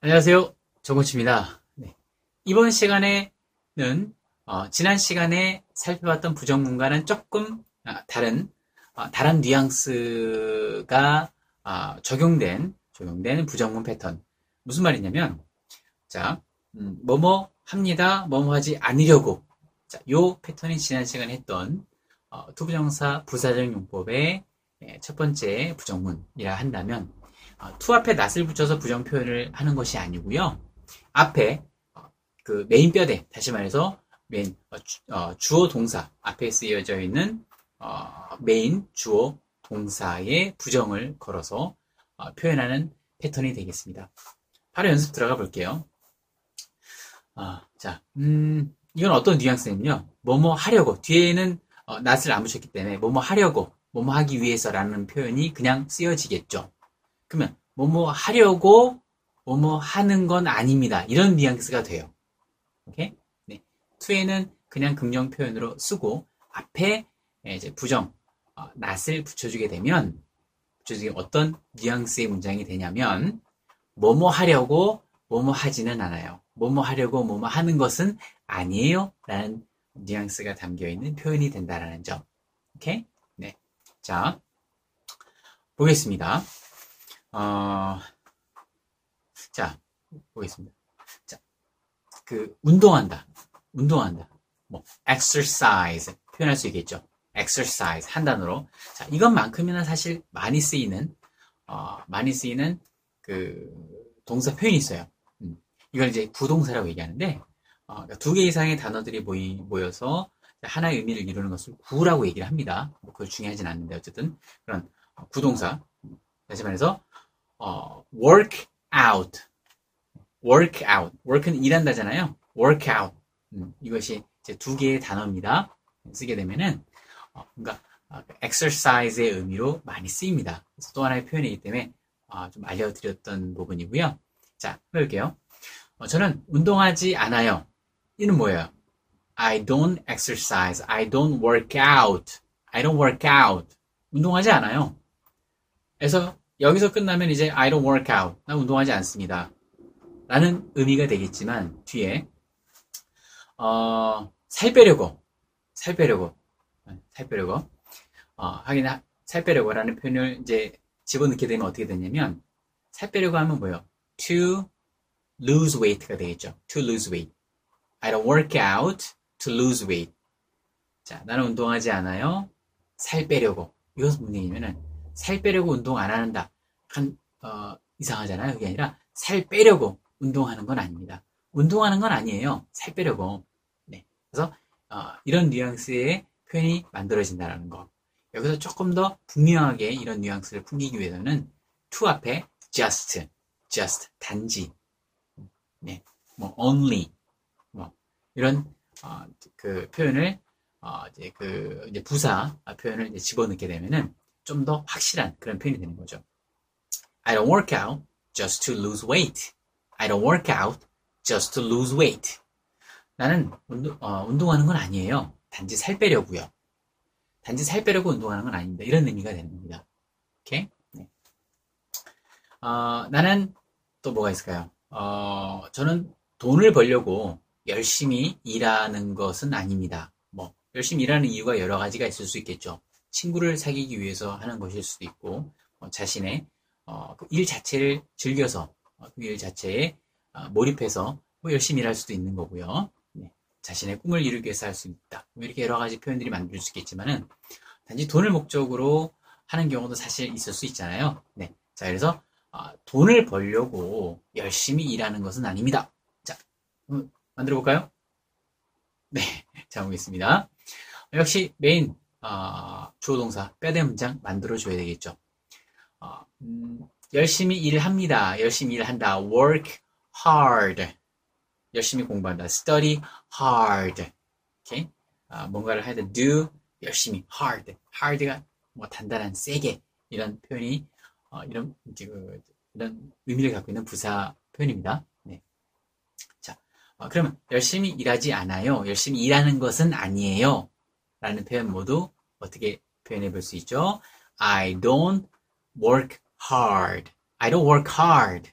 안녕하세요. 정코치입니다. 네. 이번 시간에는 어, 지난 시간에 살펴봤던 부정문과는 조금 아, 다른 어, 다른 뉘앙스가 아, 적용된 적용된 부정문 패턴 무슨 말이냐면 자 음, 뭐뭐 합니다 뭐뭐 하지 않으려고 자, 요 패턴이 지난 시간에 했던 어, to부정사 부사적 용법의 예, 첫 번째 부정문이라 한다면 어, to 앞에 not을 붙여서 부정 표현을 하는 것이 아니고요. 앞에 어, 그 메인 뼈대 다시 말해서 메인 어, 주어 동사 앞에 쓰여져 있는 메인 주어 동사의 부정을 걸어서 표현하는 패턴이 되겠습니다. 바로 연습 들어가 볼게요. 자, 음, 이건 어떤 뉘앙스냐면요. 뭐뭐 하려고 뒤에는 not을 안 붙였기 때문에 뭐뭐 하려고 뭐뭐 하기 위해서라는 표현이 그냥 쓰여지겠죠. 그러면 뭐뭐 하려고 뭐뭐 하는 건 아닙니다. 이런 뉘앙스가 돼요. 오케이? 네. 투에는 그냥 긍정 표현으로 쓰고 앞에 이제 부정 어, 낫을 붙여주게 되면 붙여주게 어떤 뉘앙스의 문장이 되냐면 뭐뭐 하려고 뭐뭐 하지는 않아요. 뭐뭐 하려고 뭐뭐 하는 것은 아니에요. 라는 뉘앙스가 담겨 있는 표현이 된다라는 점. 오케이? 네. 자, 보겠습니다. 어, 자, 보겠습니다. 자, 그, 운동한다. 운동한다. 뭐, exercise. 표현할 수 있겠죠. exercise. 한 단어로. 자, 이것만큼이나 사실 많이 쓰이는, 어, 많이 쓰이는 그, 동사 표현이 있어요. 음, 이걸 이제 부동사라고 얘기하는데, 어, 그러니까 두개 이상의 단어들이 모이, 모여서 하나의 의미를 이루는 것을 구라고 얘기를 합니다. 뭐 그걸 중요하진 않는데, 어쨌든, 그런 구동사. 다시 말해서, 어, work out. work out. work는 일한다잖아요. work out. 음, 이것이 이제 두 개의 단어입니다. 쓰게 되면은, 어, 그러니까, 어, exercise의 의미로 많이 쓰입니다. 그래서 또 하나의 표현이기 때문에, 어, 좀 알려드렸던 부분이고요. 자, 해볼게요. 어, 저는 운동하지 않아요. 이는 뭐예요? I don't exercise. I don't work out. I don't work out. 운동하지 않아요. 그래서 여기서 끝나면 이제 I don't work out. 나 운동하지 않습니다. 라는 의미가 되겠지만 뒤에 어, 살 빼려고 살 빼려고 살 빼려고 어, 하긴 살 빼려고라는 표현을 이제 집어넣게 되면 어떻게 되냐면 살 빼려고 하면 뭐예요? to lose weight가 되겠죠. to lose weight. I don't work out to lose weight. 자, 나는 운동하지 않아요. 살 빼려고. 이것은 얘기냐면은 살 빼려고 운동 안 한다. 한, 어, 이상하잖아요. 그게 아니라 살 빼려고 운동하는 건 아닙니다. 운동하는 건 아니에요. 살 빼려고. 네. 그래서, 어, 이런 뉘앙스의 표현이 만들어진다는 거. 여기서 조금 더 분명하게 이런 뉘앙스를 풍기기 위해서는 to 앞에 just, just, 단지, 네, 뭐 only, 뭐 이런 어, 그 표현을 어, 이제 그 이제 부사 표현을 이제 집어넣게 되면은 좀 더 확실한 그런 표현이 되는 거죠. I don't work out just to lose weight. I don't work out just to lose weight. 나는 운동, 어, 운동하는 건 아니에요. 단지 살 빼려고요. 단지 살 빼려고 운동하는 건 아닙니다. 이런 의미가 되는 겁니다. 오케이? 네. 어, 나는 또 뭐가 있을까요? 어, 저는 돈을 벌려고 열심히 일하는 것은 아닙니다. 뭐 열심히 일하는 이유가 여러 가지가 있을 수 있겠죠. 친구를 사귀기 위해서 하는 것일 수도 있고 어, 자신의 어, 그일 자체를 즐겨서 어, 그일 자체에 어, 몰입해서 뭐 열심히 일할 수도 있는 거고요. 네. 자신의 꿈을 이루기 위해서 할 수 있다. 뭐 이렇게 여러 가지 표현들이 만들 수 있겠지만은 단지 돈을 목적으로 하는 경우도 사실 있을 수 있잖아요. 네. 자, 그래서 어, 돈을 벌려고 열심히 일하는 것은 아닙니다. 자, 만들어 볼까요? 네, 자 보겠습니다. 역시 메인 어, 주어동사 뼈대 문장 만들어줘야 되겠죠. 어, 음, 열심히 일합니다. 열심히 일한다. work hard. 열심히 공부한다. study hard. 오케이? 어, 뭔가를 할때 do 열심히 hard. hard가 뭐 단단한 세게 이런 표현이 어, 이런 그, 이런 의미를 갖고 있는 부사 표현입니다. 네. 자, 어, 그러면 열심히 일하지 않아요. 열심히 일하는 것은 아니에요. 라는 표현 모두 어떻게 표현해 볼 수 있죠? I don't work hard. I don't work hard.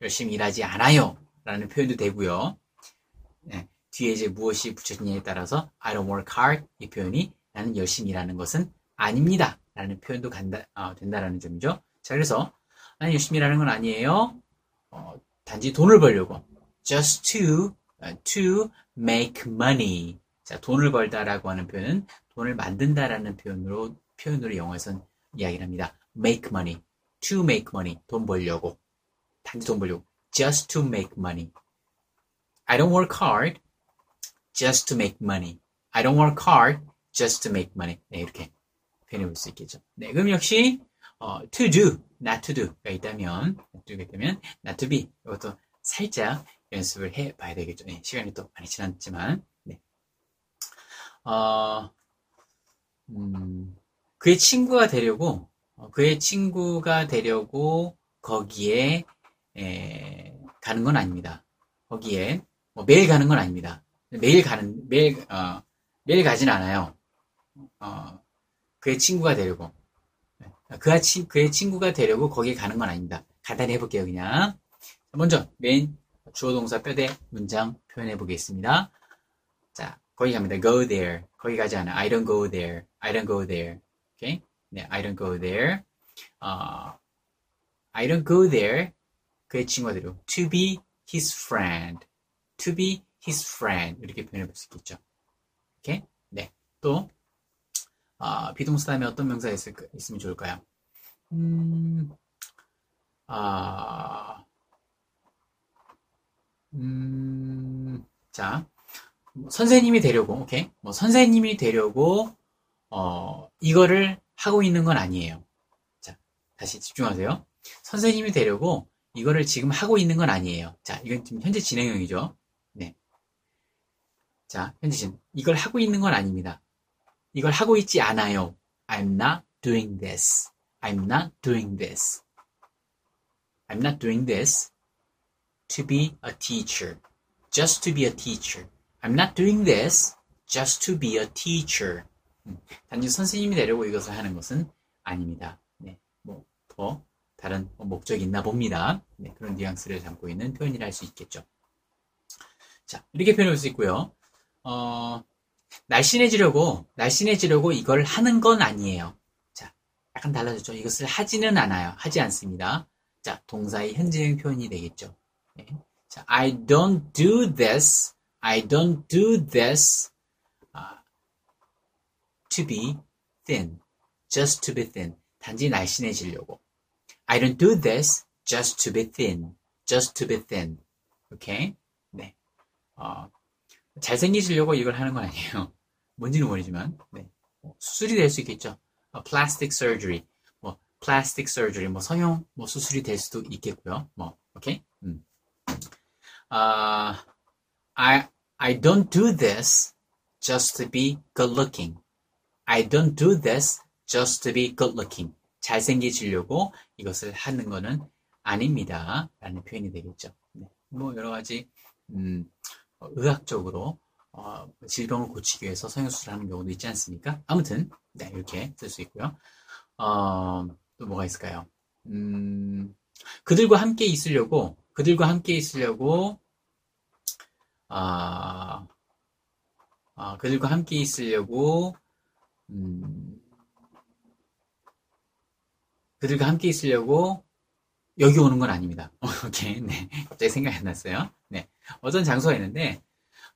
열심히 일하지 않아요. 라는 표현도 되고요. 네, 뒤에 이제 무엇이 붙여지냐에 따라서 I don't work hard 이 표현이 나는 열심히 일하는 것은 아닙니다. 라는 표현도 간다, 어, 된다라는 점이죠. 자, 그래서 나는 열심히 일하는 건 아니에요. 어, 단지 돈을 벌려고. just to, uh, to make money. 자, 돈을 벌다라고 하는 표현은 돈을 만든다라는 표현으로, 표현으로 영어에서는 이야기를 합니다. make money. to make money. 돈 벌려고. 단지 돈 벌려고. just to make money. I don't work hard just to make money. I don't work hard just to make money. 네, 이렇게 표현해 볼 수 있겠죠. 네, 그럼 역시 어, to do, not to do가 있다면, not 되면 not to be 이것도 살짝 연습을 해 봐야 되겠죠. 네, 시간이 또 많이 지났지만, 네. 어, 음, 그의 친구가 되려고, 어, 그의 친구가 되려고 거기에 에, 가는 건 아닙니다. 거기에 뭐 매일 가는 건 아닙니다. 매일 가는 매일 어, 매일 가진 않아요. 어, 그의 친구가 되려고 그의, 친, 그의 친구가 되려고 거기에 가는 건 아닙니다. 간단히 해볼게요 그냥. 먼저 메인 주어 동사 뼈대 문장 표현해 보겠습니다. 자 거기 갑니다. Go there. 거기 가지 않아. I don't go there. I don't go there. 오케이? 네, I don't go there. 어, I don't go there. 그의 친구들로 to be his friend, to be his friend 이렇게 표현해 볼 수 있겠죠. 오케이? 네. 또 어, 비동사 다음에 어떤 명사 있을, 있으면 좋을까요? 음, 아, 음, 자, 뭐 선생님이 되려고, 오케이? 뭐 선생님이 되려고 어, 이거를 하고 있는 건 아니에요. 자, 다시 집중하세요. 선생님이 되려고 이거를 지금 하고 있는 건 아니에요. 자, 이건 지금 현재 진행형이죠. 네. 자, 현재 진. 이걸 하고 있는 건 아닙니다. 이걸 하고 있지 않아요. I'm not doing this. I'm not doing this. I'm not doing this to be a teacher. Just to be a teacher. I'm not doing this just to be a teacher. 음, 단지 선생님이 되려고 이것을 하는 것은 아닙니다. 네, 뭐, 더 다른 목적이 있나 봅니다. 네, 그런 뉘앙스를 담고 있는 표현이라 할 수 있겠죠. 자, 이렇게 표현할 수 있고요. 어, 날씬해지려고, 날씬해지려고 이걸 하는 건 아니에요. 자, 약간 달라졌죠. 이것을 하지는 않아요. 하지 않습니다. 자, 동사의 현재형 표현이 되겠죠. 네. 자, I don't do this. I don't do this uh, to be thin. Just to be thin. 단지 날씬해지려고. I don't do this just to be thin. Just to be thin. 오케이? 네. 어, 잘생기시려고 이걸 하는 건 아니에요. 뭔지는 모르지만, 네. 뭐 수술이 될 수 있겠죠. 어, plastic surgery. 뭐, plastic surgery. 뭐, 성형, 뭐, 수술이 될 수도 있겠고요. 뭐, 오케이? 음. Uh, I, I don't do this just to be good looking. I don't do this just to be good looking. 잘생기시려고 이것을 하는 것은 아닙니다. 라는 표현이 되겠죠. 네. 뭐 여러 가지 음, 의학적으로 어, 질병을 고치기 위해서 성형수술을 하는 경우도 있지 않습니까? 아무튼 네, 이렇게 쓸 수 있고요. 어, 또 뭐가 있을까요? 음, 그들과 함께 있으려고 그들과 함께 있으려고 아, 아, 그들과 함께 있으려고 음, 그들과 함께 있으려고 여기 오는 건 아닙니다. 오케이, 네. 갑자기 생각이 안 났어요. 네. 어떤 장소가 있는데,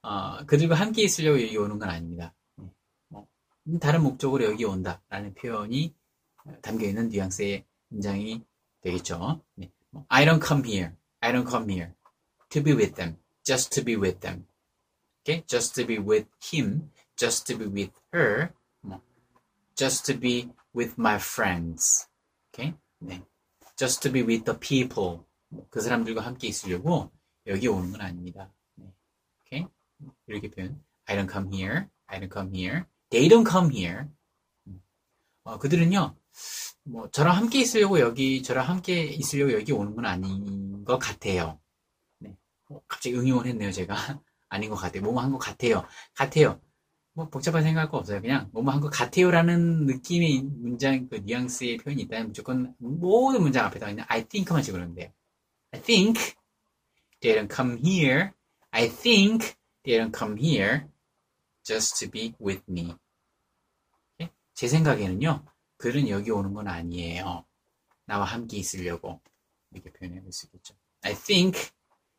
어, 그들과 함께 있으려고 여기 오는 건 아닙니다. 네. 뭐, 다른 목적으로 여기 온다. 라는 표현이 담겨 있는 뉘앙스의 문장이 되겠죠. 네. 뭐, I don't come here. I don't come here to be with them. Just to be with them. Okay? Just to be with him. Just to be with her. 뭐, just to be with my friends. Okay? 네. Just to be with the people. 그 사람들과 함께 있으려고 여기 오는 건 아닙니다. 네. Okay? 이렇게 표현. I don't come here. I don't come here. They don't come here. 어, 그들은요, 뭐, 저랑 함께 있으려고 여기, 저랑 함께 있으려고 여기 오는 건 아닌 것 같아요. 갑자기 응용을 했네요, 제가. 아닌 것 같아요. 뭐뭐 한 것 같아요. 같아요. 뭐 복잡한 생각할 거 없어요. 그냥 뭐뭐 한 것 같아요라는 느낌의 문장 그 뉘앙스의 표현이 있다면 무조건 모든 문장 앞에다 그냥 I think만 집어넣으면 돼요. I think they don't come here. I think they don't come here just to be with me. 예? 제 생각에는요, 그들은 여기 오는 건 아니에요. 나와 함께 있으려고. 이렇게 표현해 볼 수 있겠죠. I think,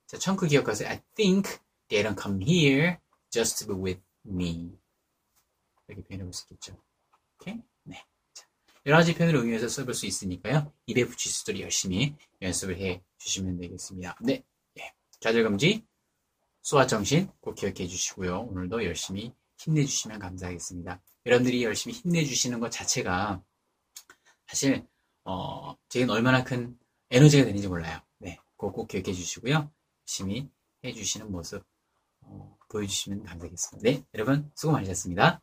자, 청크 기억하세요. I think they don't come here just to be with me. 이렇게 표현해 볼 수 있겠죠. 오케이? 네. 자, 여러 가지 표현을 응용해서 써볼 수 있으니까요. 입에 붙일 수 있도록 열심히 연습을 해 주시면 되겠습니다. 네. 예. 좌절금지, 수화 정신 꼭 기억해 주시고요. 오늘도 열심히 힘내주시면 감사하겠습니다. 여러분들이 열심히 힘내주시는 것 자체가 사실 어, 제겐 얼마나 큰 에너지가 되는지 몰라요. 네, 그거 꼭 기억해 주시고요. 열심히 해주시는 모습 어, 보여주시면 감사하겠습니다. 네, 여러분 수고 많으셨습니다.